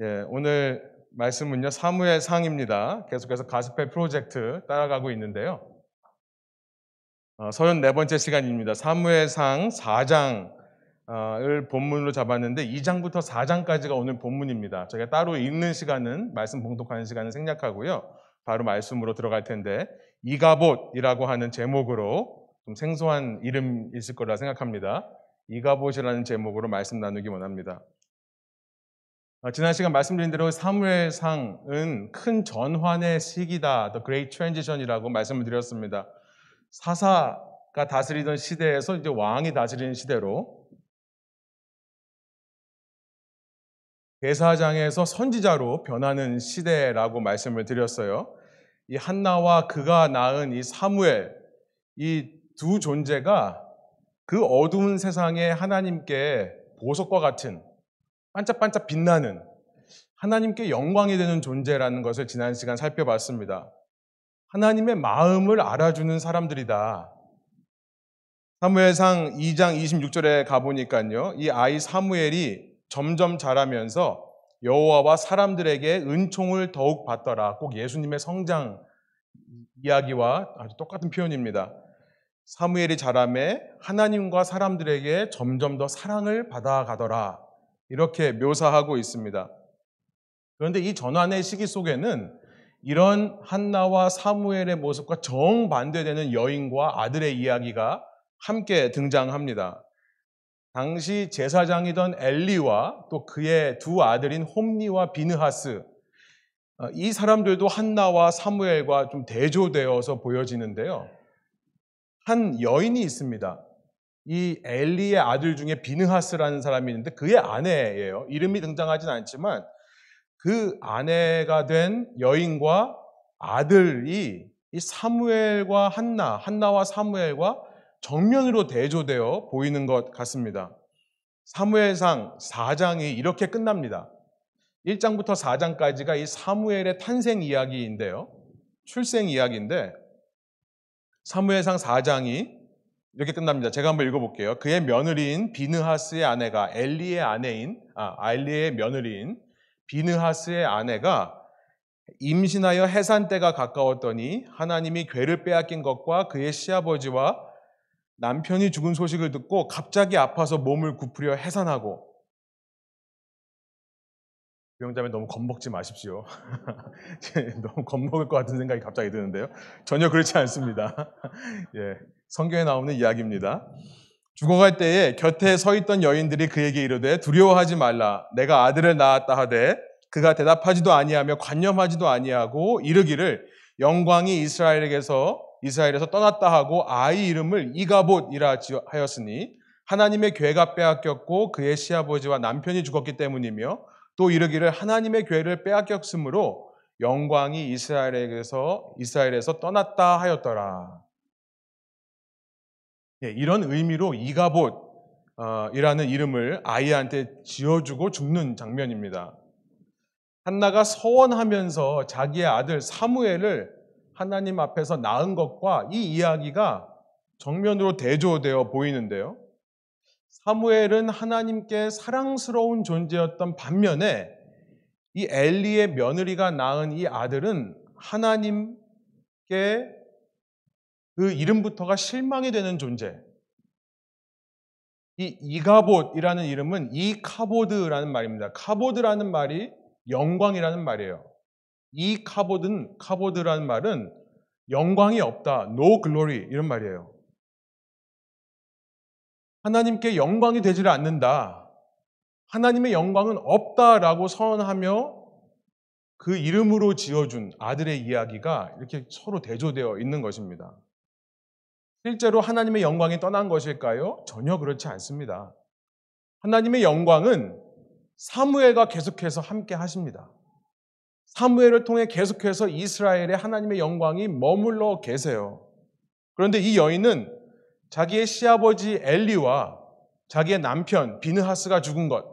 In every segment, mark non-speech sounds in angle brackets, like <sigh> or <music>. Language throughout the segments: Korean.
예, 오늘 말씀은요, 사무엘 상입니다. 계속해서 가스펠 프로젝트 따라가고 있는데요. 어, 34번째 시간입니다. 사무엘 상 4장을 본문으로 잡았는데 2장부터 4장까지가 오늘 본문입니다. 저희가 따로 읽는 시간은, 말씀 봉독하는 시간은 생략하고요. 바로 말씀으로 들어갈 텐데, 이가봇이라고 하는 제목으로 좀 생소한 이름이 있을 거라 생각합니다. 이가봇이라는 제목으로 말씀 나누기 원합니다. 어, 지난 시간 말씀드린 대로 사무엘상은 큰 전환의 시기다, The Great Transition이라고 말씀을 드렸습니다. 사사가 다스리던 시대에서 이제 왕이 다스리는 시대로 대사장에서 선지자로 변하는 시대라고 말씀을 드렸어요. 이 한나와 그가 낳은 이 사무엘, 이 두 존재가 그 어두운 세상에 하나님께 보석과 같은 반짝반짝 빛나는 하나님께 영광이 되는 존재라는 것을 지난 시간 살펴봤습니다. 하나님의 마음을 알아주는 사람들이다. 사무엘상 2장 26절에 가보니까요. 이 아이 사무엘이 점점 자라면서 여호와와 사람들에게 은총을 더욱 받더라. 꼭 예수님의 성장 이야기와 아주 똑같은 표현입니다. 사무엘이 자라매 하나님과 사람들에게 점점 더 사랑을 받아가더라. 이렇게 묘사하고 있습니다. 그런데 이 전환의 시기 속에는 이런 한나와 사무엘의 모습과 정반대되는 여인과 아들의 이야기가 함께 등장합니다. 당시 제사장이던 엘리와 또 그의 두 아들인 홈니와 비느하스 어, 이 사람들도 한나와 사무엘과 좀 대조되어서 보여지는데요. 한 여인이 있습니다. 이 엘리의 아들 중에 비느하스라는 사람이 있는데 그의 아내예요. 이름이 등장하진 않지만 그 아내가 된 여인과 아들이 이 사무엘과 한나, 한나와 사무엘과 정면으로 대조되어 보이는 것 같습니다. 사무엘상 4장이 이렇게 끝납니다. 1장부터 4장까지가 이 사무엘의 탄생 이야기인데요. 출생 이야기인데 사무엘상 4장이 이렇게 끝납니다. 제가 한번 읽어볼게요. 그의 며느리인 비느하스의 아내가 엘리의 아내인 아 엘리의 며느리인 비느하스의 아내가 임신하여 해산 때가 가까웠더니 하나님이 괴를 빼앗긴 것과 그의 시아버지와 남편이 죽은 소식을 듣고 갑자기 아파서 몸을 굽으려 해산하고 병자면 너무 겁먹지 마십시오. <laughs> 너무 겁먹을 것 같은 생각이 갑자기 드는데요. 전혀 그렇지 않습니다. <laughs> 예, 성경에 나오는 이야기입니다. 죽어갈 때에 곁에 서 있던 여인들이 그에게 이르되 두려워하지 말라. 내가 아들을 낳았다 하되 그가 대답하지도 아니하며 관념하지도 아니하고 이르기를 영광이 이스라엘에게서 이스라엘에서 떠났다 하고 아이 이름을 이가봇이라 하였으니 하나님의 괴가 빼앗겼고 그의 시아버지와 남편이 죽었기 때문이며 또 이르기를 하나님의 괴를 빼앗겼으므로 영광이 이스라엘에게서 이스라엘에서 떠났다 하였더라. 예, 이런 의미로 이가봇이라는 어, 이름을 아이한테 지어주고 죽는 장면입니다. 한나가 서원하면서 자기의 아들 사무엘을 하나님 앞에서 낳은 것과 이 이야기가 정면으로 대조되어 보이는데요. 사무엘은 하나님께 사랑스러운 존재였던 반면에 이 엘리의 며느리가 낳은 이 아들은 하나님께 그 이름부터가 실망이 되는 존재. 이 이가봇이라는 이름은 이카보드라는 말입니다. 카보드라는 말이 영광이라는 말이에요. 이 카보드는 카보드라는 말은 영광이 없다, no glory 이런 말이에요. 하나님께 영광이 되지를 않는다. 하나님의 영광은 없다라고 선언하며 그 이름으로 지어준 아들의 이야기가 이렇게 서로 대조되어 있는 것입니다. 실제로 하나님의 영광이 떠난 것일까요? 전혀 그렇지 않습니다. 하나님의 영광은 사무엘과 계속해서 함께 하십니다. 사무엘을 통해 계속해서 이스라엘의 하나님의 영광이 머물러 계세요. 그런데 이 여인은 자기의 시아버지 엘리와 자기의 남편 비느하스가 죽은 것,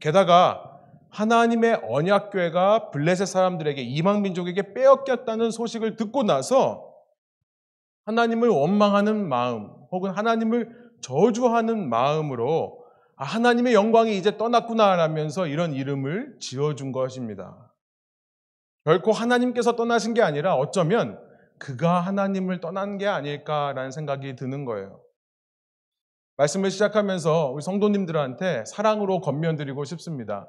게다가 하나님의 언약궤가 블레셋 사람들에게 이방 민족에게 빼앗겼다는 소식을 듣고 나서 하나님을 원망하는 마음 혹은 하나님을 저주하는 마음으로 아, 하나님의 영광이 이제 떠났구나 라면서 이런 이름을 지어준 것입니다. 결코 하나님께서 떠나신 게 아니라 어쩌면 그가 하나님을 떠난 게 아닐까라는 생각이 드는 거예요. 말씀을 시작하면서 우리 성도님들한테 사랑으로 건면드리고 싶습니다.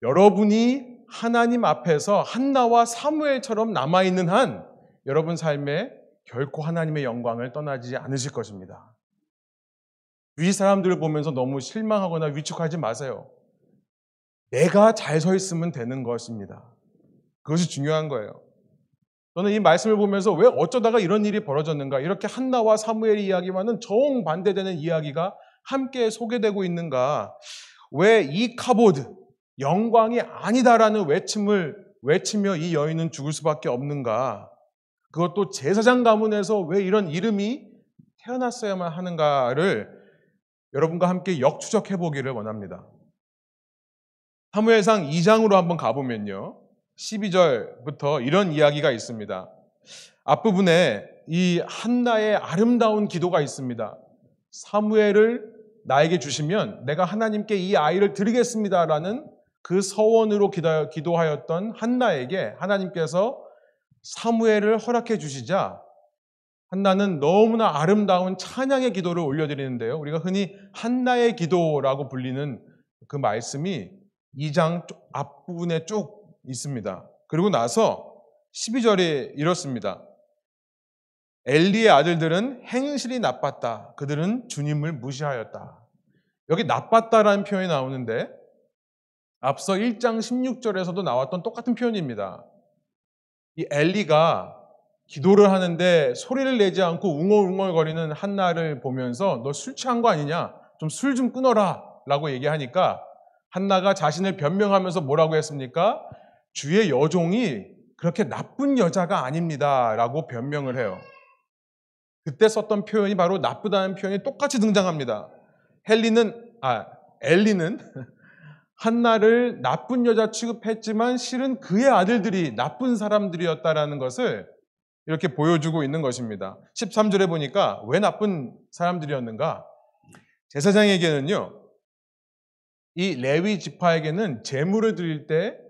여러분이 하나님 앞에서 한나와 사무엘처럼 남아있는 한 여러분 삶에 결코 하나님의 영광을 떠나지 않으실 것입니다. 위 사람들을 보면서 너무 실망하거나 위축하지 마세요. 내가 잘 서 있으면 되는 것입니다. 그것이 중요한 거예요. 저는 이 말씀을 보면서 왜 어쩌다가 이런 일이 벌어졌는가? 이렇게 한나와 사무엘의 이야기와는 정반대되는 이야기가 함께 소개되고 있는가? 왜 이 카보드, 영광이 아니다라는 외침을 외치며 이 여인은 죽을 수밖에 없는가? 그것도 제사장 가문에서 왜 이런 이름이 태어났어야만 하는가를 여러분과 함께 역추적해 보기를 원합니다. 사무엘상 2장으로 한번 가보면요. 12절부터 이런 이야기가 있습니다. 앞부분에 이 한나의 아름다운 기도가 있습니다. 사무엘을 나에게 주시면 내가 하나님께 이 아이를 드리겠습니다라는 그 서원으로 기도하였던 한나에게 하나님께서 사무엘을 허락해 주시자 한나는 너무나 아름다운 찬양의 기도를 올려드리는데요. 우리가 흔히 한나의 기도라고 불리는 그 말씀이 2장 앞부분에 쭉 있습니다. 그리고 나서 12절에 이렇습니다. 엘리의 아들들은 행실이 나빴다. 그들은 주님을 무시하였다. 여기 나빴다라는 표현이 나오는데 앞서 1장 16절에서도 나왔던 똑같은 표현입니다. 이 엘리가 기도를 하는데 소리를 내지 않고 웅얼웅얼거리는 한나를 보면서 너 술 취한 거 아니냐? 좀 술좀 끊어라. 라고 얘기하니까 한나가 자신을 변명하면서 뭐라고 했습니까? 주의 여종이 그렇게 나쁜 여자가 아닙니다. 라고 변명을 해요. 그때 썼던 표현이 바로 나쁘다는 표현이 똑같이 등장합니다. 헬리는, 아, 엘리는 <laughs> 한나를 나쁜 여자 취급했지만 실은 그의 아들들이 나쁜 사람들이었다라는 것을 이렇게 보여주고 있는 것입니다. 13절에 보니까 왜 나쁜 사람들이었는가? 제사장에게는요, 이 레위 지파에게는 재물을 드릴 때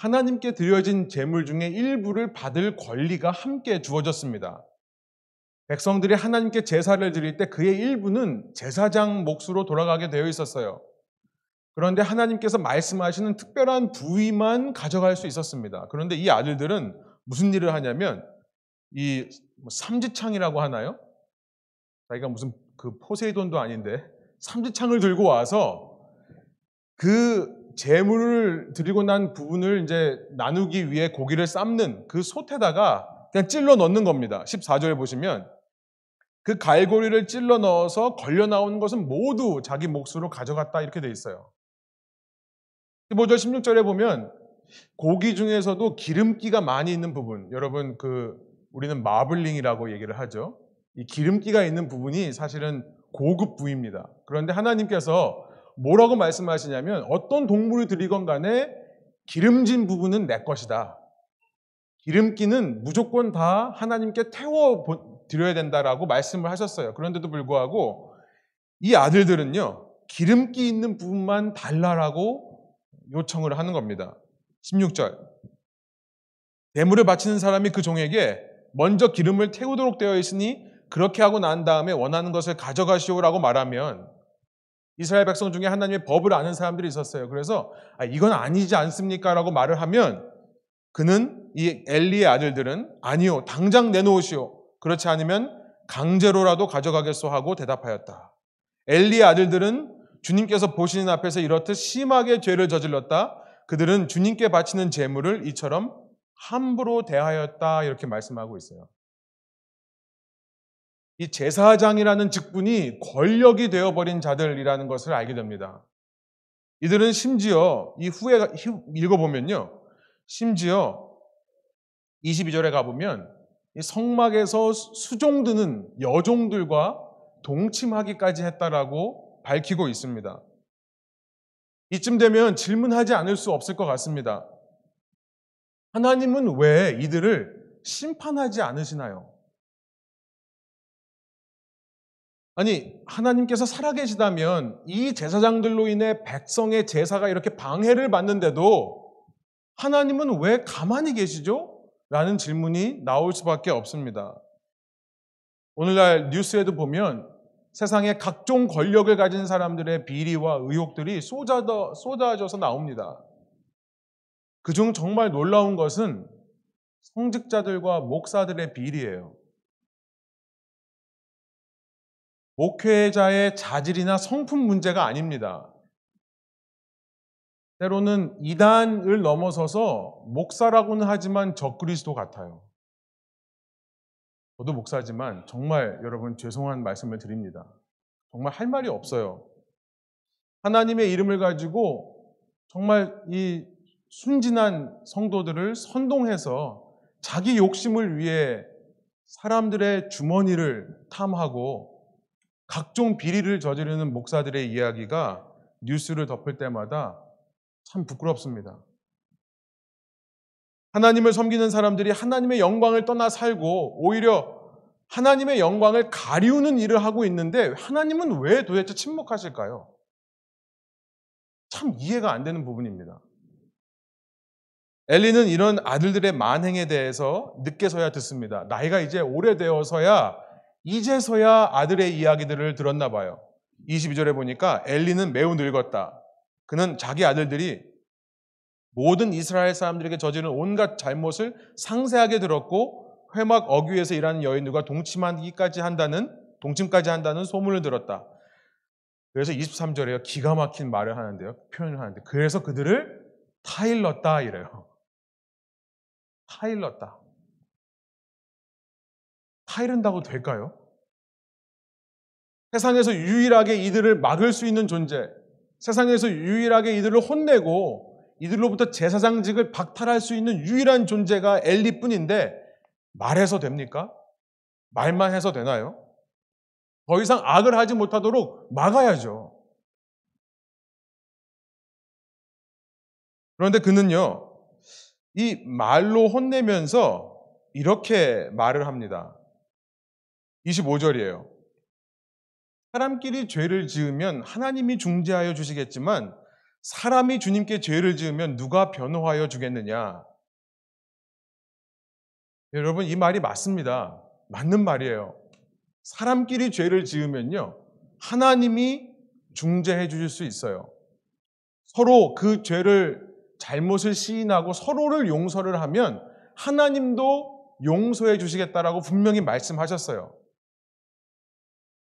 하나님께 드려진 재물 중에 일부를 받을 권리가 함께 주어졌습니다. 백성들이 하나님께 제사를 드릴 때 그의 일부는 제사장 몫으로 돌아가게 되어 있었어요. 그런데 하나님께서 말씀하시는 특별한 부위만 가져갈 수 있었습니다. 그런데 이 아들들은 무슨 일을 하냐면 이뭐 삼지창이라고 하나요? 자기가 무슨 그 포세이돈도 아닌데 삼지창을 들고 와서 그 재물을 드리고 난 부분을 이제 나누기 위해 고기를 삶는 그 솥에다가 그냥 찔러 넣는 겁니다. 14절에 보시면 그 갈고리를 찔러 넣어서 걸려 나오는 것은 모두 자기 몫으로 가져갔다 이렇게 돼 있어요. 15절 16절에 보면 고기 중에서도 기름기가 많이 있는 부분, 여러분 그 우리는 마블링이라고 얘기를 하죠. 이 기름기가 있는 부분이 사실은 고급 부위입니다. 그런데 하나님께서 뭐라고 말씀하시냐면 어떤 동물을 드리건 간에 기름진 부분은 내 것이다. 기름기는 무조건 다 하나님께 태워 드려야 된다라고 말씀을 하셨어요. 그런데도 불구하고 이 아들들은요, 기름기 있는 부분만 달라라고 요청을 하는 겁니다. 16절. 대물을 바치는 사람이 그 종에게 먼저 기름을 태우도록 되어 있으니 그렇게 하고 난 다음에 원하는 것을 가져가시오라고 말하면 이스라엘 백성 중에 하나님의 법을 아는 사람들이 있었어요. 그래서 아, 이건 아니지 않습니까? 라고 말을 하면 그는 이 엘리의 아들들은 아니요, 당장 내놓으시오. 그렇지 않으면 강제로라도 가져가겠소 하고 대답하였다. 엘리의 아들들은 주님께서 보시는 앞에서 이렇듯 심하게 죄를 저질렀다. 그들은 주님께 바치는 제물을 이처럼 함부로 대하였다 이렇게 말씀하고 있어요. 이 제사장이라는 직분이 권력이 되어버린 자들이라는 것을 알게 됩니다. 이들은 심지어 이 후에 읽어보면요. 심지어 22절에 가보면 성막에서 수종드는 여종들과 동침하기까지 했다라고 밝히고 있습니다. 이쯤 되면 질문하지 않을 수 없을 것 같습니다. 하나님은 왜 이들을 심판하지 않으시나요? 아니, 하나님께서 살아계시다면 이 제사장들로 인해 백성의 제사가 이렇게 방해를 받는데도 하나님은 왜 가만히 계시죠? 라는 질문이 나올 수밖에 없습니다. 오늘날 뉴스에도 보면 세상에 각종 권력을 가진 사람들의 비리와 의혹들이 쏟아져, 쏟아져서 나옵니다. 그중 정말 놀라운 것은 성직자들과 목사들의 비리예요. 목회자의 자질이나 성품 문제가 아닙니다. 때로는 이단을 넘어서서 목사라고는 하지만 적그리스도 같아요. 저도 목사지만 정말 여러분 죄송한 말씀을 드립니다. 정말 할 말이 없어요. 하나님의 이름을 가지고 정말 이 순진한 성도들을 선동해서 자기 욕심을 위해 사람들의 주머니를 탐하고 각종 비리를 저지르는 목사들의 이야기가 뉴스를 덮을 때마다 참 부끄럽습니다. 하나님을 섬기는 사람들이 하나님의 영광을 떠나 살고 오히려 하나님의 영광을 가리우는 일을 하고 있는데 하나님은 왜 도대체 침묵하실까요? 참 이해가 안 되는 부분입니다. 엘리는 이런 아들들의 만행에 대해서 늦게서야 듣습니다. 나이가 이제 오래되어서야 이제서야 아들의 이야기들을 들었나 봐요. 22절에 보니까 엘리는 매우 늙었다. 그는 자기 아들들이 모든 이스라엘 사람들에게 저지른 온갖 잘못을 상세하게 들었고 회막 어귀에서 일하는 여인들과 동침하기까지 한다는 동침까지 한다는 소문을 들었다. 그래서 23절에 기가 막힌 말을 하는데요. 표현을 하는데 그래서 그들을 타일렀다 이래요. 타일렀다. 타이른다고 될까요? 세상에서 유일하게 이들을 막을 수 있는 존재, 세상에서 유일하게 이들을 혼내고 이들로부터 제사장직을 박탈할 수 있는 유일한 존재가 엘리뿐인데 말해서 됩니까? 말만 해서 되나요? 더 이상 악을 하지 못하도록 막아야죠. 그런데 그는요, 이 말로 혼내면서 이렇게 말을 합니다. 25절이에요. 사람끼리 죄를 지으면 하나님이 중재하여 주시겠지만 사람이 주님께 죄를 지으면 누가 변호하여 주겠느냐? 여러분, 이 말이 맞습니다. 맞는 말이에요. 사람끼리 죄를 지으면요. 하나님이 중재해 주실 수 있어요. 서로 그 죄를 잘못을 시인하고 서로를 용서를 하면 하나님도 용서해 주시겠다라고 분명히 말씀하셨어요.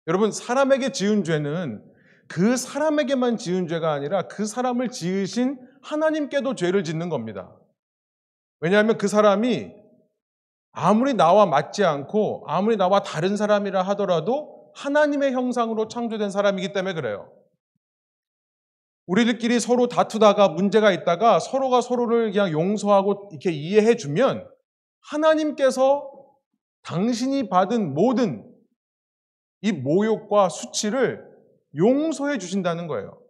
여러분, 사람에게 지은 죄는 그 사람에게만 지은 죄가 아니라 그 사람을 지으신 하나님께도 죄를 짓는 겁니다. 왜냐하면 그 사람이 아무리 나와 맞지 않고 아무리 나와 다른 사람이라 하더라도 하나님의 형상으로 창조된 사람이기 때문에 그래요. 우리들끼리 서로 다투다가 문제가 있다가 서로가 서로를 그냥 용서하고 이렇게 이해해 주면 하나님께서 당신이 받은 모든 이 모욕과 수치를 용서해 주신다는 거예요.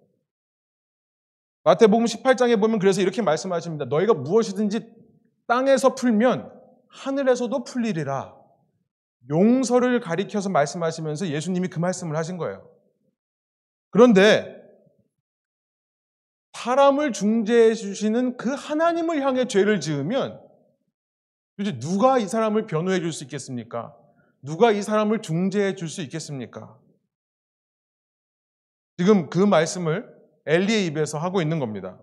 마태복음 18장에 보면 그래서 이렇게 말씀하십니다. 너희가 무엇이든지 땅에서 풀면 하늘에서도 풀리리라. 용서를 가리켜서 말씀하시면서 예수님이 그 말씀을 하신 거예요. 그런데 사람을 중재해 주시는 그 하나님을 향해 죄를 지으면 도대체 누가 이 사람을 변호해 줄 수 있겠습니까? 누가 이 사람을 중재해 줄 수 있겠습니까? 지금 그 말씀을 엘리의 입에서 하고 있는 겁니다.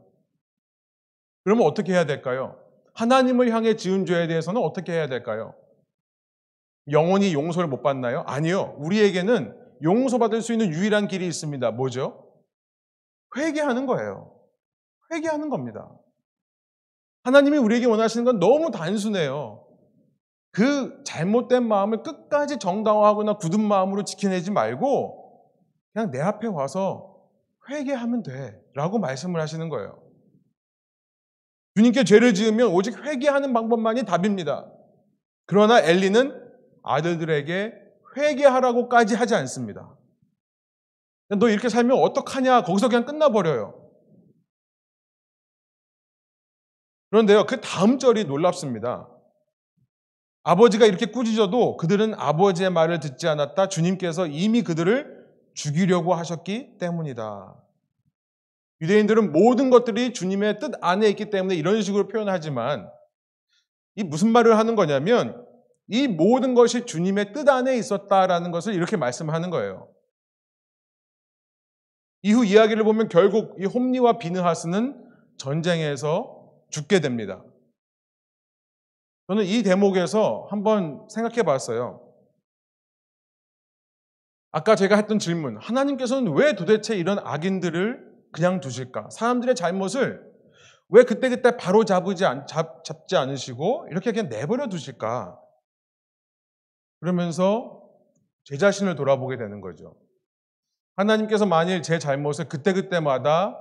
그러면 어떻게 해야 될까요? 하나님을 향해 지은 죄에 대해서는 어떻게 해야 될까요? 영원히 용서를 못 받나요? 아니요. 우리에게는 용서받을 수 있는 유일한 길이 있습니다. 뭐죠? 회개하는 거예요. 회개하는 겁니다. 하나님이 우리에게 원하시는 건 너무 단순해요. 그 잘못된 마음을 끝까지 정당화하거나 굳은 마음으로 지켜내지 말고 그냥 내 앞에 와서 회개하면 돼 라고 말씀을 하시는 거예요. 주님께 죄를 지으면 오직 회개하는 방법만이 답입니다. 그러나 엘리는 아들들에게 회개하라고까지 하지 않습니다. 너 이렇게 살면 어떡하냐 거기서 그냥 끝나버려요. 그런데요 그 다음 절이 놀랍습니다. 아버지가 이렇게 꾸짖어도 그들은 아버지의 말을 듣지 않았다. 주님께서 이미 그들을 죽이려고 하셨기 때문이다. 유대인들은 모든 것들이 주님의 뜻 안에 있기 때문에 이런 식으로 표현하지만 이 무슨 말을 하는 거냐면 이 모든 것이 주님의 뜻 안에 있었다라는 것을 이렇게 말씀하는 거예요. 이후 이야기를 보면 결국 이 홈리와 비느하스는 전쟁에서 죽게 됩니다. 저는 이 대목에서 한번 생각해 봤어요. 아까 제가 했던 질문, 하나님께서는 왜 도대체 이런 악인들을 그냥 두실까? 사람들의 잘못을 왜 그때그때 바로 잡지, 않, 잡, 잡지 않으시고 이렇게 그냥 내버려 두실까? 그러면서 제 자신을 돌아보게 되는 거죠. 하나님께서 만일 제 잘못을 그때그때마다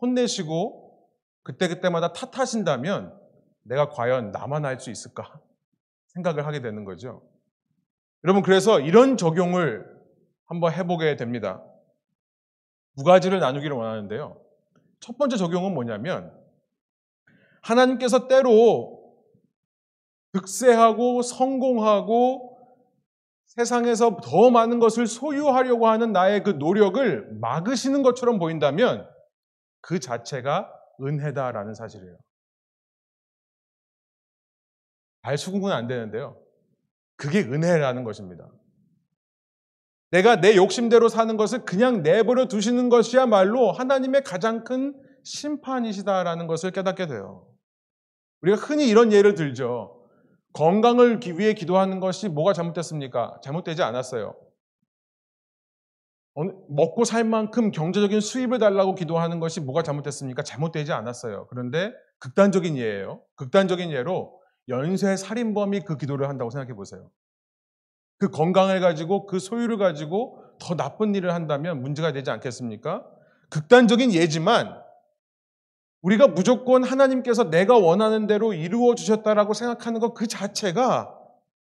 혼내시고 그때그때마다 탓하신다면 내가 과연 나만 할수 있을까? 생각을 하게 되는 거죠. 여러분, 그래서 이런 적용을 한번 해보게 됩니다. 두 가지를 나누기를 원하는데요. 첫 번째 적용은 뭐냐면, 하나님께서 때로 득세하고 성공하고 세상에서 더 많은 것을 소유하려고 하는 나의 그 노력을 막으시는 것처럼 보인다면 그 자체가 은혜다라는 사실이에요. 발수긍은 안 되는데요. 그게 은혜라는 것입니다. 내가 내 욕심대로 사는 것을 그냥 내버려 두시는 것이야말로 하나님의 가장 큰 심판이시다라는 것을 깨닫게 돼요. 우리가 흔히 이런 예를 들죠. 건강을 위해 기도하는 것이 뭐가 잘못됐습니까? 잘못되지 않았어요. 먹고 살 만큼 경제적인 수입을 달라고 기도하는 것이 뭐가 잘못됐습니까? 잘못되지 않았어요. 그런데 극단적인 예예요. 극단적인 예로 연쇄 살인범이 그 기도를 한다고 생각해 보세요. 그 건강을 가지고 그 소유를 가지고 더 나쁜 일을 한다면 문제가 되지 않겠습니까? 극단적인 예지만 우리가 무조건 하나님께서 내가 원하는 대로 이루어 주셨다라고 생각하는 것 그 자체가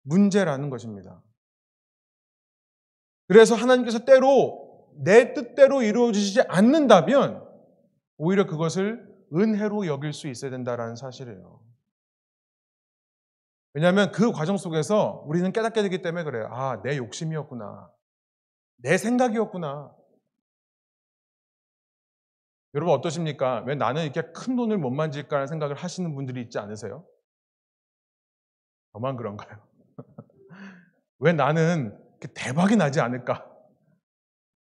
문제라는 것입니다. 그래서 하나님께서 때로 내 뜻대로 이루어 주시지 않는다면 오히려 그것을 은혜로 여길 수 있어야 된다라는 사실이에요. 왜냐하면 그 과정 속에서 우리는 깨닫게 되기 때문에 그래요. 아, 내 욕심이었구나. 내 생각이었구나. 여러분 어떠십니까? 왜 나는 이렇게 큰 돈을 못 만질까 하는 생각을 하시는 분들이 있지 않으세요? 저만 그런가요? <laughs> 왜 나는 대박이 나지 않을까?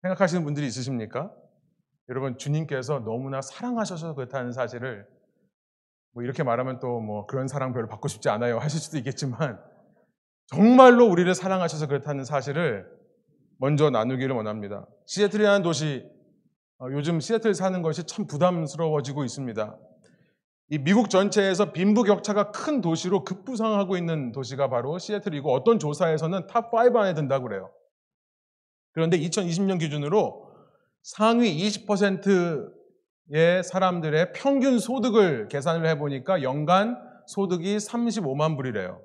생각하시는 분들이 있으십니까? 여러분, 주님께서 너무나 사랑하셔서 그렇다는 사실을 뭐 이렇게 말하면 또 뭐 그런 사랑 별로 받고 싶지 않아요 하실 수도 있겠지만 정말로 우리를 사랑하셔서 그렇다는 사실을 먼저 나누기를 원합니다. 시애틀이라는 도시 어, 요즘 시애틀 사는 것이 참 부담스러워지고 있습니다. 이 미국 전체에서 빈부격차가 큰 도시로 급부상하고 있는 도시가 바로 시애틀이고 어떤 조사에서는 top 5 안에 든다고 그래요. 그런데 2020년 기준으로 상위 20% 의 사람들의 평균 소득을 계산을 해보니까 연간 소득이 35만 불이래요.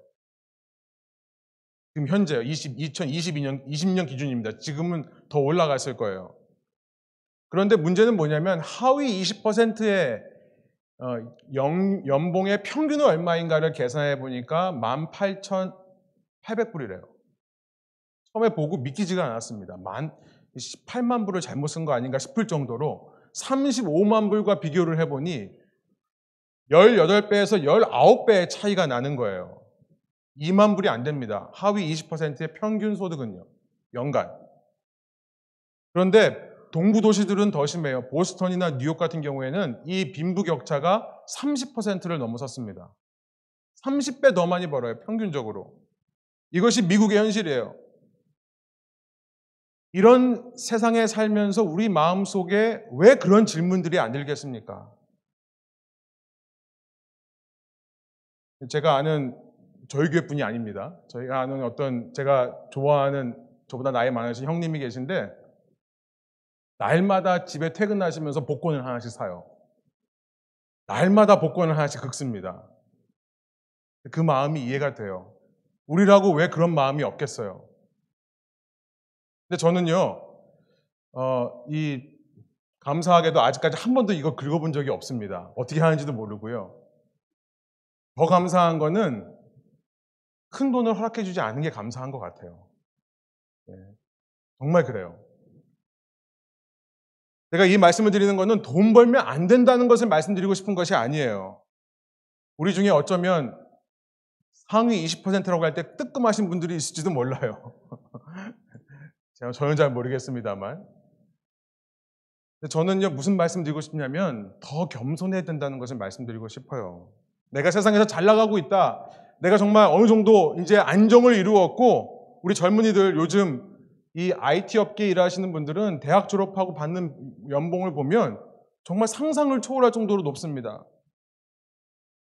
지금 현재요. 20, 2022년, 20년 기준입니다. 지금은 더 올라갔을 거예요. 그런데 문제는 뭐냐면 하위 20%의 어, 연봉의 평균은 얼마인가를 계산해 보니까 18,800불이래요. 처음에 보고 믿기지가 않았습니다. 만 18만 불을 잘못 쓴 거 아닌가 싶을 정도로 35만 불과 비교를 해보니 18배에서 19배의 차이가 나는 거예요. 2만 불이 안 됩니다. 하위 20%의 평균 소득은요. 연간. 그런데 동부 도시들은 더 심해요. 보스턴이나 뉴욕 같은 경우에는 이 빈부 격차가 30%를 넘어섰습니다. 30배 더 많이 벌어요, 평균적으로. 이것이 미국의 현실이에요. 이런 세상에 살면서 우리 마음 속에 왜 그런 질문들이 안 들겠습니까? 제가 아는 저희 교회 분이 아닙니다. 저희가 아는 어떤 제가 좋아하는 저보다 나이 많으신 형님이 계신데 날마다 집에 퇴근하시면서 복권을 하나씩 사요. 날마다 복권을 하나씩 긁습니다. 그 마음이 이해가 돼요. 우리라고 왜 그런 마음이 없겠어요? 근데 저는요, 어, 이, 감사하게도 아직까지 한 번도 이거 긁어본 적이 없습니다. 어떻게 하는지도 모르고요. 더 감사한 거는 큰 돈을 허락해 주지 않은 게 감사한 것 같아요. 네, 정말 그래요. 제가 이 말씀을 드리는 것은 돈 벌면 안 된다는 것을 말씀드리고 싶은 것이 아니에요. 우리 중에 어쩌면 상위 20%라고 할 때 뜨끔하신 분들이 있을지도 몰라요. <laughs> 제가 저는 잘 모르겠습니다만. 저는요, 무슨 말씀 드리고 싶냐면 더 겸손해야 된다는 것을 말씀드리고 싶어요. 내가 세상에서 잘 나가고 있다. 내가 정말 어느 정도 이제 안정을 이루었고, 우리 젊은이들 요즘 이 IT 업계에 일하시는 분들은 대학 졸업하고 받는 연봉을 보면 정말 상상을 초월할 정도로 높습니다.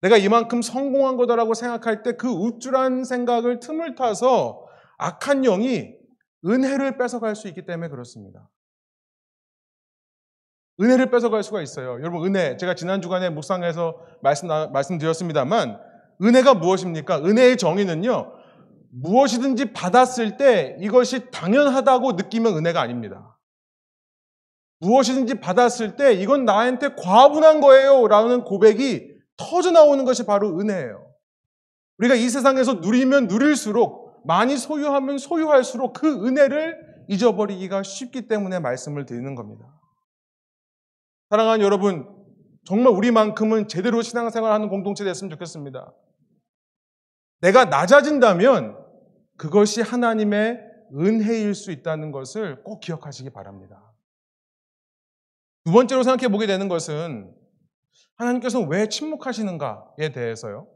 내가 이만큼 성공한 거다라고 생각할 때 그 우쭐한 생각을 틈을 타서 악한 영이 은혜를 뺏어갈 수 있기 때문에 그렇습니다. 은혜를 뺏어갈 수가 있어요. 여러분, 은혜. 제가 지난 주간에 묵상에서 말씀, 말씀드렸습니다만, 은혜가 무엇입니까? 은혜의 정의는요, 무엇이든지 받았을 때 이것이 당연하다고 느끼면 은혜가 아닙니다. 무엇이든지 받았을 때 이건 나한테 과분한 거예요. 라는 고백이 터져 나오는 것이 바로 은혜예요. 우리가 이 세상에서 누리면 누릴수록 많이 소유하면 소유할수록 그 은혜를 잊어버리기가 쉽기 때문에 말씀을 드리는 겁니다. 사랑하는 여러분, 정말 우리만큼은 제대로 신앙생활 하는 공동체 됐으면 좋겠습니다. 내가 낮아진다면 그것이 하나님의 은혜일 수 있다는 것을 꼭 기억하시기 바랍니다. 두 번째로 생각해 보게 되는 것은 하나님께서 왜 침묵하시는가에 대해서요.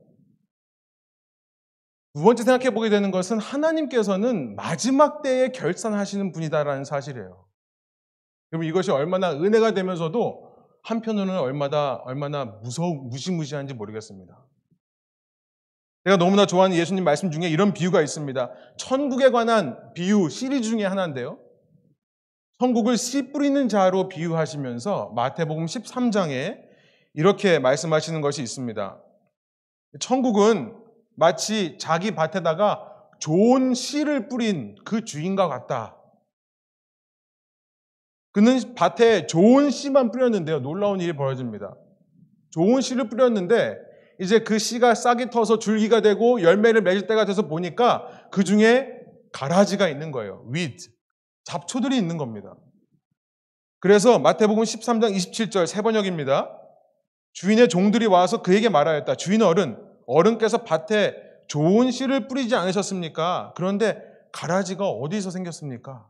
두 번째 생각해 보게 되는 것은 하나님께서는 마지막 때에 결산하시는 분이다라는 사실이에요. 여러분 이것이 얼마나 은혜가 되면서도 한편으로는 얼마나 얼마나 무서 무시무시한지 모르겠습니다. 제가 너무나 좋아하는 예수님 말씀 중에 이런 비유가 있습니다. 천국에 관한 비유 시리즈 중에 하나인데요. 천국을 씨 뿌리는 자로 비유하시면서 마태복음 13장에 이렇게 말씀하시는 것이 있습니다. 천국은 마치 자기 밭에다가 좋은 씨를 뿌린 그 주인과 같다. 그는 밭에 좋은 씨만 뿌렸는데요. 놀라운 일이 벌어집니다. 좋은 씨를 뿌렸는데 이제 그 씨가 싹이 터서 줄기가 되고 열매를 맺을 때가 돼서 보니까 그 중에 가라지가 있는 거예요. 윗 잡초들이 있는 겁니다. 그래서 마태복음 13장 27절 세 번역입니다. 주인의 종들이 와서 그에게 말하였다. 주인 어른, 어른께서 밭에 좋은 씨를 뿌리지 않으셨습니까? 그런데 가라지가 어디서 생겼습니까?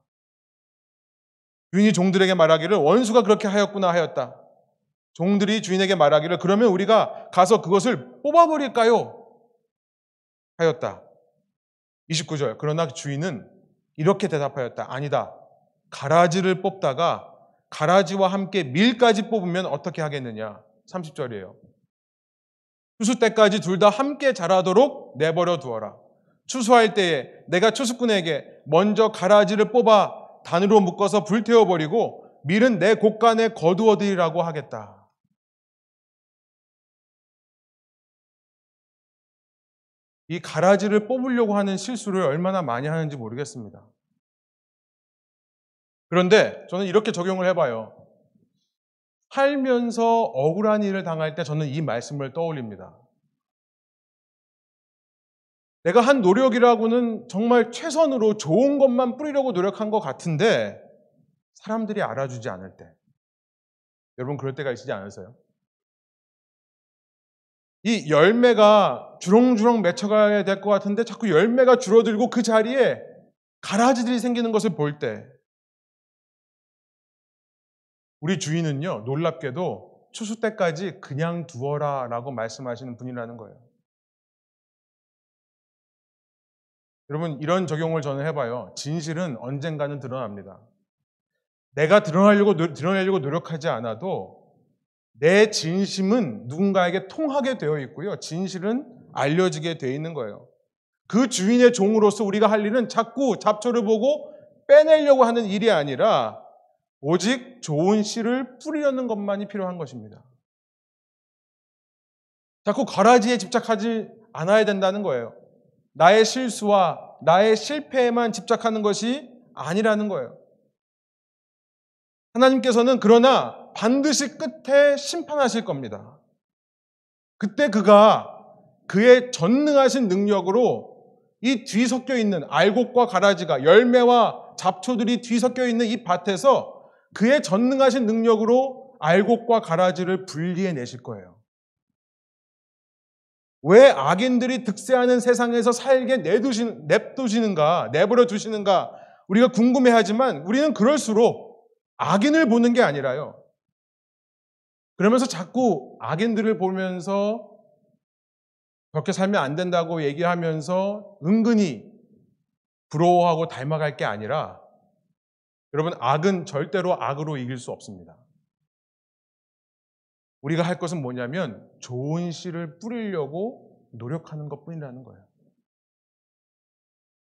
주인이 종들에게 말하기를 원수가 그렇게 하였구나 하였다. 종들이 주인에게 말하기를 그러면 우리가 가서 그것을 뽑아버릴까요? 하였다. 29절. 그러나 주인은 이렇게 대답하였다. 아니다. 가라지를 뽑다가 가라지와 함께 밀까지 뽑으면 어떻게 하겠느냐? 30절이에요. 추수 때까지 둘 다 함께 자라도록 내버려 두어라. 추수할 때에 내가 추수꾼에게 먼저 가라지를 뽑아 단으로 묶어서 불태워버리고 밀은 내 곳간에 거두어드리라고 하겠다. 이 가라지를 뽑으려고 하는 실수를 얼마나 많이 하는지 모르겠습니다. 그런데 저는 이렇게 적용을 해봐요. 살면서 억울한 일을 당할 때 저는 이 말씀을 떠올립니다. 내가 한 노력이라고는 정말 최선으로 좋은 것만 뿌리려고 노력한 것 같은데 사람들이 알아주지 않을 때. 여러분 그럴 때가 있지 않으세요? 이 열매가 주렁주렁 맺혀가야 될 것 같은데 자꾸 열매가 줄어들고 그 자리에 가라지들이 생기는 것을 볼 때, 우리 주인은요, 놀랍게도 추수 때까지 그냥 두어라 라고 말씀하시는 분이라는 거예요. 여러분, 이런 적용을 저는 해봐요. 진실은 언젠가는 드러납니다. 내가 드러나려고, 드러내려고 노력하지 않아도 내 진심은 누군가에게 통하게 되어 있고요. 진실은 알려지게 되어 있는 거예요. 그 주인의 종으로서 우리가 할 일은 자꾸 잡초를 보고 빼내려고 하는 일이 아니라 오직 좋은 씨를 뿌리려는 것만이 필요한 것입니다. 자꾸 가라지에 집착하지 않아야 된다는 거예요. 나의 실수와 나의 실패에만 집착하는 것이 아니라는 거예요. 하나님께서는 그러나 반드시 끝에 심판하실 겁니다. 그때 그가 그의 전능하신 능력으로 이 뒤섞여 있는 알곡과 가라지가 열매와 잡초들이 뒤섞여 있는 이 밭에서 그의 전능하신 능력으로 알곡과 가라지를 분리해 내실 거예요. 왜 악인들이 득세하는 세상에서 살게 내두시는, 냅두시는가, 내버려 두시는가, 우리가 궁금해 하지만 우리는 그럴수록 악인을 보는 게 아니라요. 그러면서 자꾸 악인들을 보면서 그렇게 살면 안 된다고 얘기하면서 은근히 부러워하고 닮아갈 게 아니라 여러분, 악은 절대로 악으로 이길 수 없습니다. 우리가 할 것은 뭐냐면 좋은 씨를 뿌리려고 노력하는 것 뿐이라는 거예요.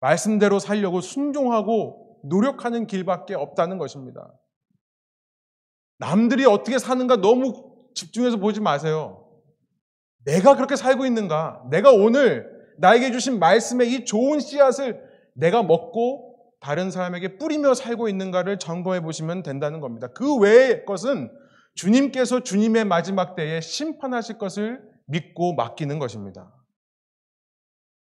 말씀대로 살려고 순종하고 노력하는 길밖에 없다는 것입니다. 남들이 어떻게 사는가 너무 집중해서 보지 마세요. 내가 그렇게 살고 있는가? 내가 오늘 나에게 주신 말씀의 이 좋은 씨앗을 내가 먹고 다른 사람에게 뿌리며 살고 있는가를 점검해 보시면 된다는 겁니다. 그 외의 것은 주님께서 주님의 마지막 때에 심판하실 것을 믿고 맡기는 것입니다.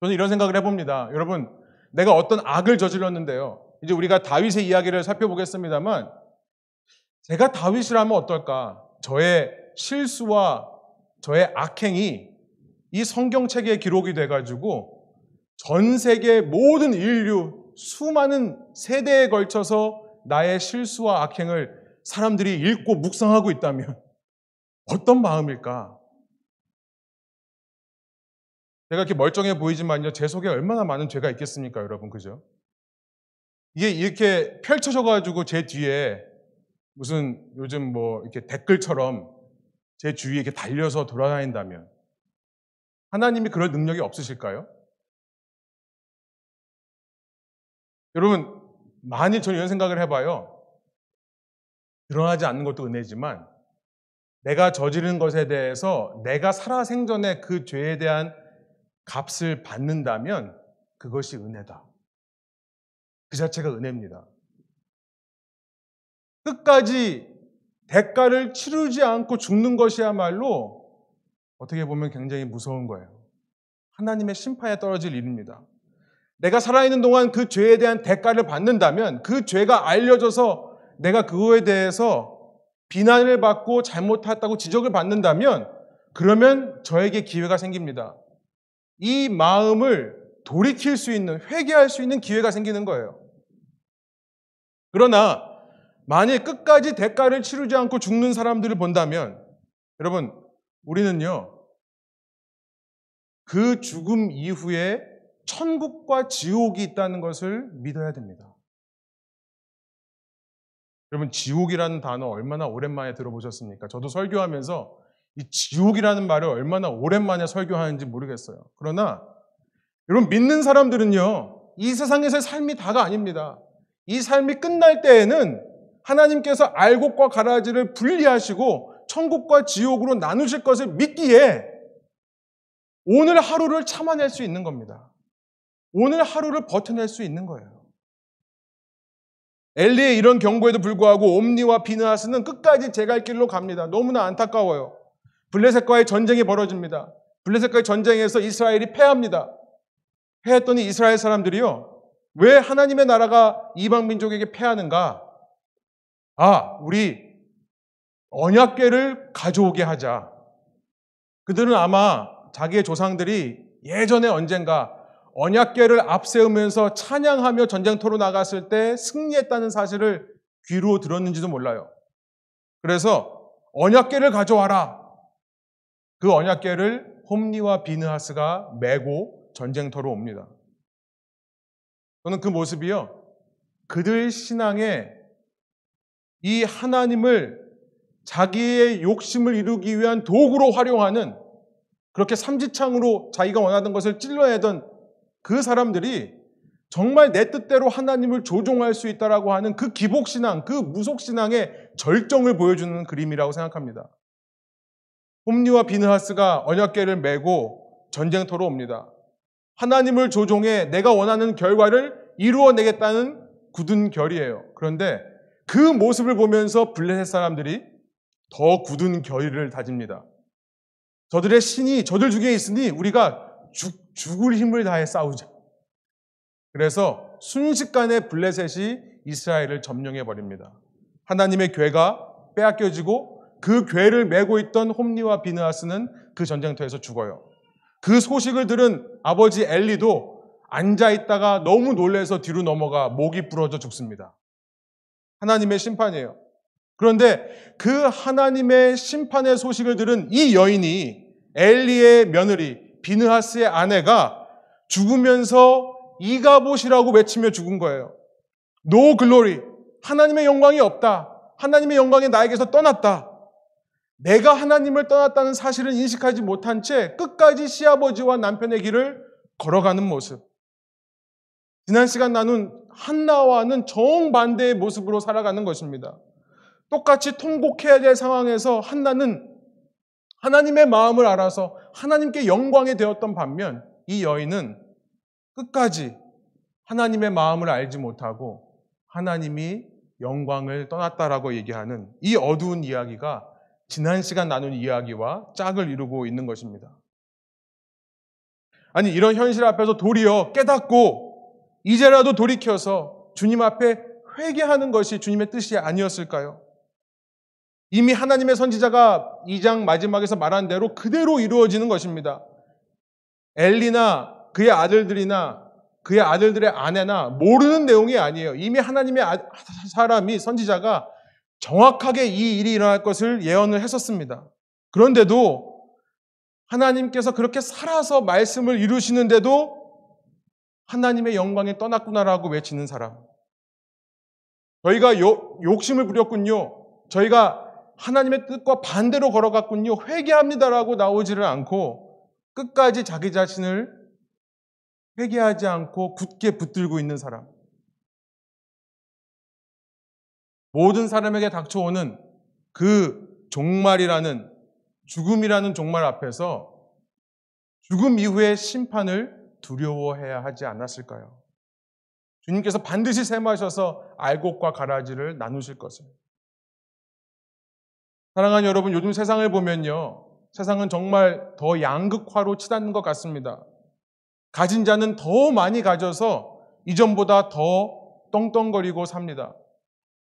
저는 이런 생각을 해봅니다. 여러분, 내가 어떤 악을 저질렀는데요. 이제 우리가 다윗의 이야기를 살펴보겠습니다만, 제가 다윗이라면 어떨까? 저의 실수와 저의 악행이 이 성경책에 기록이 돼가지고 전 세계 모든 인류 수많은 세대에 걸쳐서 나의 실수와 악행을 사람들이 읽고 묵상하고 있다면 어떤 마음일까? 제가 이렇게 멀쩡해 보이지만요, 제 속에 얼마나 많은 죄가 있겠습니까, 여러분, 그죠? 이게 이렇게 펼쳐져가지고 제 뒤에 무슨 요즘 뭐 이렇게 댓글처럼 제 주위에 이렇게 달려서 돌아다닌다면 하나님이 그럴 능력이 없으실까요? 여러분, 만일 저는 이런 생각을 해봐요. 드러나지 않는 것도 은혜지만 내가 저지른 것에 대해서 내가 살아생전에 그 죄에 대한 값을 받는다면 그것이 은혜다. 그 자체가 은혜입니다. 끝까지 대가를 치르지 않고 죽는 것이야말로 어떻게 보면 굉장히 무서운 거예요. 하나님의 심판에 떨어질 일입니다. 내가 살아있는 동안 그 죄에 대한 대가를 받는다면 그 죄가 알려져서 내가 그거에 대해서 비난을 받고 잘못했다고 지적을 받는다면 그러면 저에게 기회가 생깁니다. 이 마음을 돌이킬 수 있는, 회개할 수 있는 기회가 생기는 거예요. 그러나 만일 끝까지 대가를 치르지 않고 죽는 사람들을 본다면 여러분, 우리는요, 그 죽음 이후에 천국과 지옥이 있다는 것을 믿어야 됩니다. 여러분, 지옥이라는 단어 얼마나 오랜만에 들어보셨습니까? 저도 설교하면서 이 지옥이라는 말을 얼마나 오랜만에 설교하는지 모르겠어요. 그러나 여러분, 믿는 사람들은요, 이 세상에서의 삶이 다가 아닙니다. 이 삶이 끝날 때에는 하나님께서 알곡과 가라지를 분리하시고 천국과 지옥으로 나누실 것을 믿기에 오늘 하루를 참아낼 수 있는 겁니다. 오늘 하루를 버텨낼 수 있는 거예요. 엘리의 이런 경고에도 불구하고 옴니와 비느하스는 끝까지 제 갈 길로 갑니다. 너무나 안타까워요. 블레셋과의 전쟁이 벌어집니다. 블레셋과의 전쟁에서 이스라엘이 패합니다. 패했더니 이스라엘 사람들이요. 왜 하나님의 나라가 이방 민족에게 패하는가? 아, 우리 언약궤를 가져오게 하자. 그들은 아마 자기의 조상들이 예전에 언젠가 언약궤를 앞세우면서 찬양하며 전쟁터로 나갔을 때 승리했다는 사실을 귀로 들었는지도 몰라요. 그래서 언약궤를 가져와라. 그 언약궤를 홈리와 비느하스가 메고 전쟁터로 옵니다. 저는 그 모습이요. 그들 신앙에 이 하나님을 자기의 욕심을 이루기 위한 도구로 활용하는 그렇게 삼지창으로 자기가 원하던 것을 찔러내던 그 사람들이 정말 내 뜻대로 하나님을 조종할 수 있다라고 하는 그 기복신앙, 그 무속신앙의 절정을 보여주는 그림이라고 생각합니다. 홈리와 비느하스가 언약계를 메고 전쟁터로 옵니다. 하나님을 조종해 내가 원하는 결과를 이루어내겠다는 굳은 결이에요. 그런데 그 모습을 보면서 블레셋 사람들이 더 굳은 결의를 다집니다. 저들의 신이 저들 중에 있으니 우리가 죽, 죽을 힘을 다해 싸우자. 그래서 순식간에 블레셋이 이스라엘을 점령해 버립니다. 하나님의 괴가 빼앗겨지고 그 괴를 메고 있던 홈리와 비느하스는 그 전쟁터에서 죽어요. 그 소식을 들은 아버지 엘리도 앉아 있다가 너무 놀래서 뒤로 넘어가 목이 부러져 죽습니다. 하나님의 심판이에요. 그런데 그 하나님의 심판의 소식을 들은 이 여인이 엘리의 며느리 비느하스의 아내가 죽으면서 이가봇이라고 외치며 죽은 거예요. No glory. 하나님의 영광이 없다. 하나님의 영광이 나에게서 떠났다. 내가 하나님을 떠났다는 사실을 인식하지 못한 채 끝까지 시아버지와 남편의 길을 걸어가는 모습. 지난 시간 나눈 한나와는 정반대의 모습으로 살아가는 것입니다. 똑같이 통곡해야 될 상황에서 한나는 하나님의 마음을 알아서 하나님께 영광이 되었던 반면 이 여인은 끝까지 하나님의 마음을 알지 못하고 하나님이 영광을 떠났다라고 얘기하는 이 어두운 이야기가 지난 시간 나눈 이야기와 짝을 이루고 있는 것입니다. 아니, 이런 현실 앞에서 도리어 깨닫고 이제라도 돌이켜서 주님 앞에 회개하는 것이 주님의 뜻이 아니었을까요? 이미 하나님의 선지자가 2장 마지막에서 말한 대로 그대로 이루어지는 것입니다. 엘리나 그의 아들들이나 그의 아들들의 아내나 모르는 내용이 아니에요. 이미 하나님의 아, 사람이 선지자가 정확하게 이 일이 일어날 것을 예언을 했었습니다. 그런데도 하나님께서 그렇게 살아서 말씀을 이루시는데도 하나님의 영광이 떠났구나라고 외치는 사람. 저희가 요, 욕심을 부렸군요. 저희가 하나님의 뜻과 반대로 걸어갔군요. 회개합니다라고 나오지를 않고 끝까지 자기 자신을 회개하지 않고 굳게 붙들고 있는 사람. 모든 사람에게 닥쳐오는 그 종말이라는 죽음이라는 종말 앞에서 죽음 이후의 심판을 두려워해야 하지 않았을까요? 주님께서 반드시 세마셔서 알곡과 가라지를 나누실 것을. 사랑하는 여러분, 요즘 세상을 보면요. 세상은 정말 더 양극화로 치닫는 것 같습니다. 가진 자는 더 많이 가져서 이전보다 더 떵떵거리고 삽니다.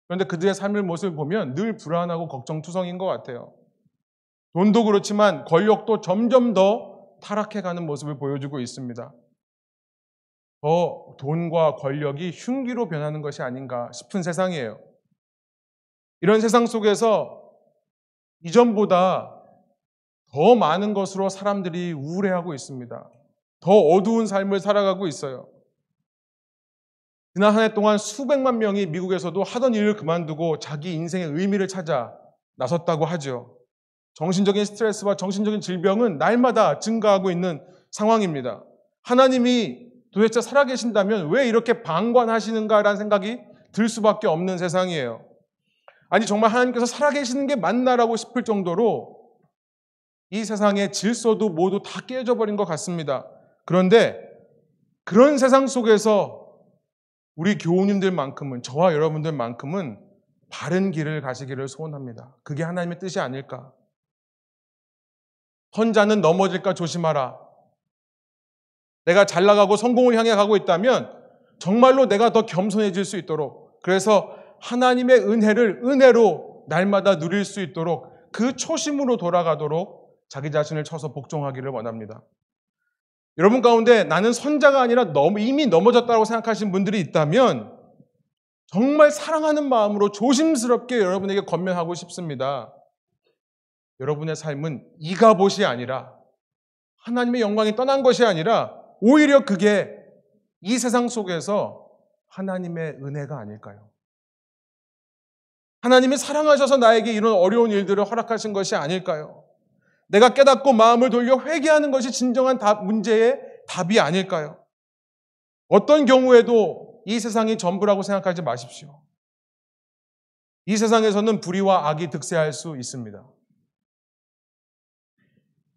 그런데 그들의 삶의 모습을 보면 늘 불안하고 걱정투성인 것 같아요. 돈도 그렇지만 권력도 점점 더 타락해가는 모습을 보여주고 있습니다. 더 돈과 권력이 흉기로 변하는 것이 아닌가 싶은 세상이에요. 이런 세상 속에서 이전보다 더 많은 것으로 사람들이 우울해하고 있습니다. 더 어두운 삶을 살아가고 있어요. 지난 한 해 동안 수백만 명이 미국에서도 하던 일을 그만두고 자기 인생의 의미를 찾아 나섰다고 하죠. 정신적인 스트레스와 정신적인 질병은 날마다 증가하고 있는 상황입니다. 하나님이 도대체 살아계신다면 왜 이렇게 방관하시는가라는 생각이 들 수밖에 없는 세상이에요. 아니, 정말 하나님께서 살아계시는 게 맞나라고 싶을 정도로 이 세상의 질서도 모두 다 깨져버린 것 같습니다. 그런데 그런 세상 속에서 우리 교우님들만큼은 저와 여러분들만큼은 바른 길을 가시기를 소원합니다. 그게 하나님의 뜻이 아닐까? 헌자는 넘어질까 조심하라. 내가 잘 나가고 성공을 향해 가고 있다면 정말로 내가 더 겸손해질 수 있도록 그래서 하나님의 은혜를 은혜로 날마다 누릴 수 있도록 그 초심으로 돌아가도록 자기 자신을 쳐서 복종하기를 원합니다. 여러분 가운데 나는 선자가 아니라 너무 이미 넘어졌다고 생각하시는 분들이 있다면 정말 사랑하는 마음으로 조심스럽게 여러분에게 권면하고 싶습니다. 여러분의 삶은 이가봇이 아니라 하나님의 영광이 떠난 것이 아니라 오히려 그게 이 세상 속에서 하나님의 은혜가 아닐까요? 하나님이 사랑하셔서 나에게 이런 어려운 일들을 허락하신 것이 아닐까요? 내가 깨닫고 마음을 돌려 회개하는 것이 진정한 답, 문제의 답이 아닐까요? 어떤 경우에도 이 세상이 전부라고 생각하지 마십시오. 이 세상에서는 불의와 악이 득세할 수 있습니다.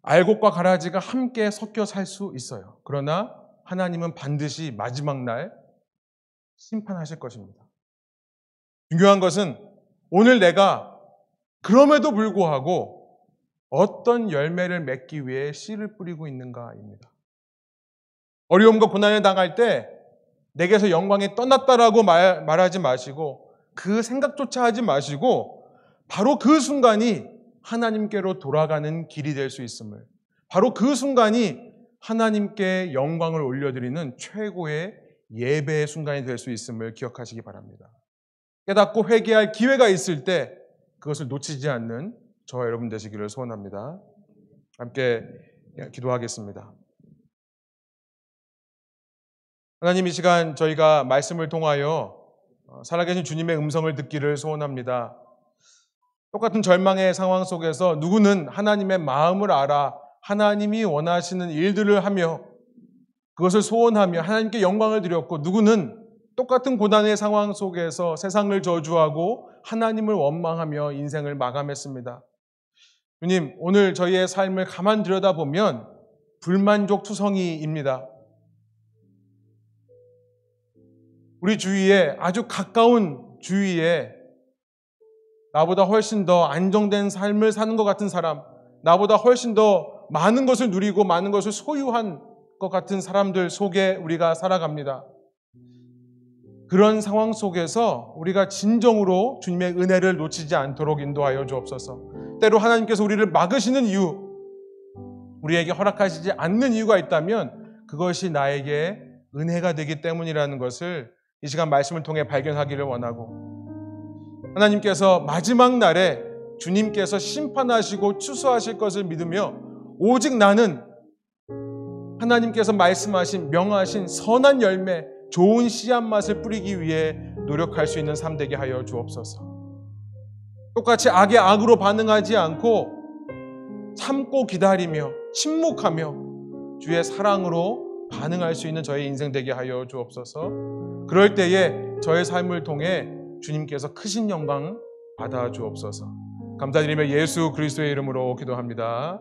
알곡과 가라지가 함께 섞여 살 수 있어요. 그러나 하나님은 반드시 마지막 날 심판하실 것입니다. 중요한 것은 오늘 내가 그럼에도 불구하고 어떤 열매를 맺기 위해 씨를 뿌리고 있는가입니다. 어려움과 고난을 당할 때 내게서 영광이 떠났다라고 말, 말하지 마시고 그 생각조차 하지 마시고 바로 그 순간이 하나님께로 돌아가는 길이 될 수 있음을 바로 그 순간이 하나님께 영광을 올려드리는 최고의 예배의 순간이 될 수 있음을 기억하시기 바랍니다. 깨닫고 회개할 기회가 있을 때 그것을 놓치지 않는 저와 여러분 되시기를 소원합니다. 함께 기도하겠습니다. 하나님 이 시간 저희가 말씀을 통하여 살아계신 주님의 음성을 듣기를 소원합니다. 똑같은 절망의 상황 속에서 누구는 하나님의 마음을 알아 하나님이 원하시는 일들을 하며 그것을 소원하며 하나님께 영광을 드렸고 누구는 똑같은 고난의 상황 속에서 세상을 저주하고 하나님을 원망하며 인생을 마감했습니다. 주님, 오늘 저희의 삶을 가만 들여다보면 불만족 투성이입니다. 우리 주위에 아주 가까운 주위에 나보다 훨씬 더 안정된 삶을 사는 것 같은 사람, 나보다 훨씬 더 많은 것을 누리고 많은 것을 소유한 것 같은 사람들 속에 우리가 살아갑니다. 그런 상황 속에서 우리가 진정으로 주님의 은혜를 놓치지 않도록 인도하여 주옵소서. 때로 하나님께서 우리를 막으시는 이유, 우리에게 허락하시지 않는 이유가 있다면 그것이 나에게 은혜가 되기 때문이라는 것을 이 시간 말씀을 통해 발견하기를 원하고 하나님께서 마지막 날에 주님께서 심판하시고 추수하실 것을 믿으며 오직 나는 하나님께서 말씀하신 명하신 선한 열매, 좋은 씨앗 맛을 뿌리기 위해 노력할 수 있는 삶 되게 하여 주옵소서. 똑같이 악의 악으로 반응하지 않고 참고 기다리며 침묵하며 주의 사랑으로 반응할 수 있는 저의 인생 되게 하여 주옵소서. 그럴 때에 저의 삶을 통해 주님께서 크신 영광 받아 주옵소서. 감사드리며 예수 그리스도의 이름으로 기도합니다.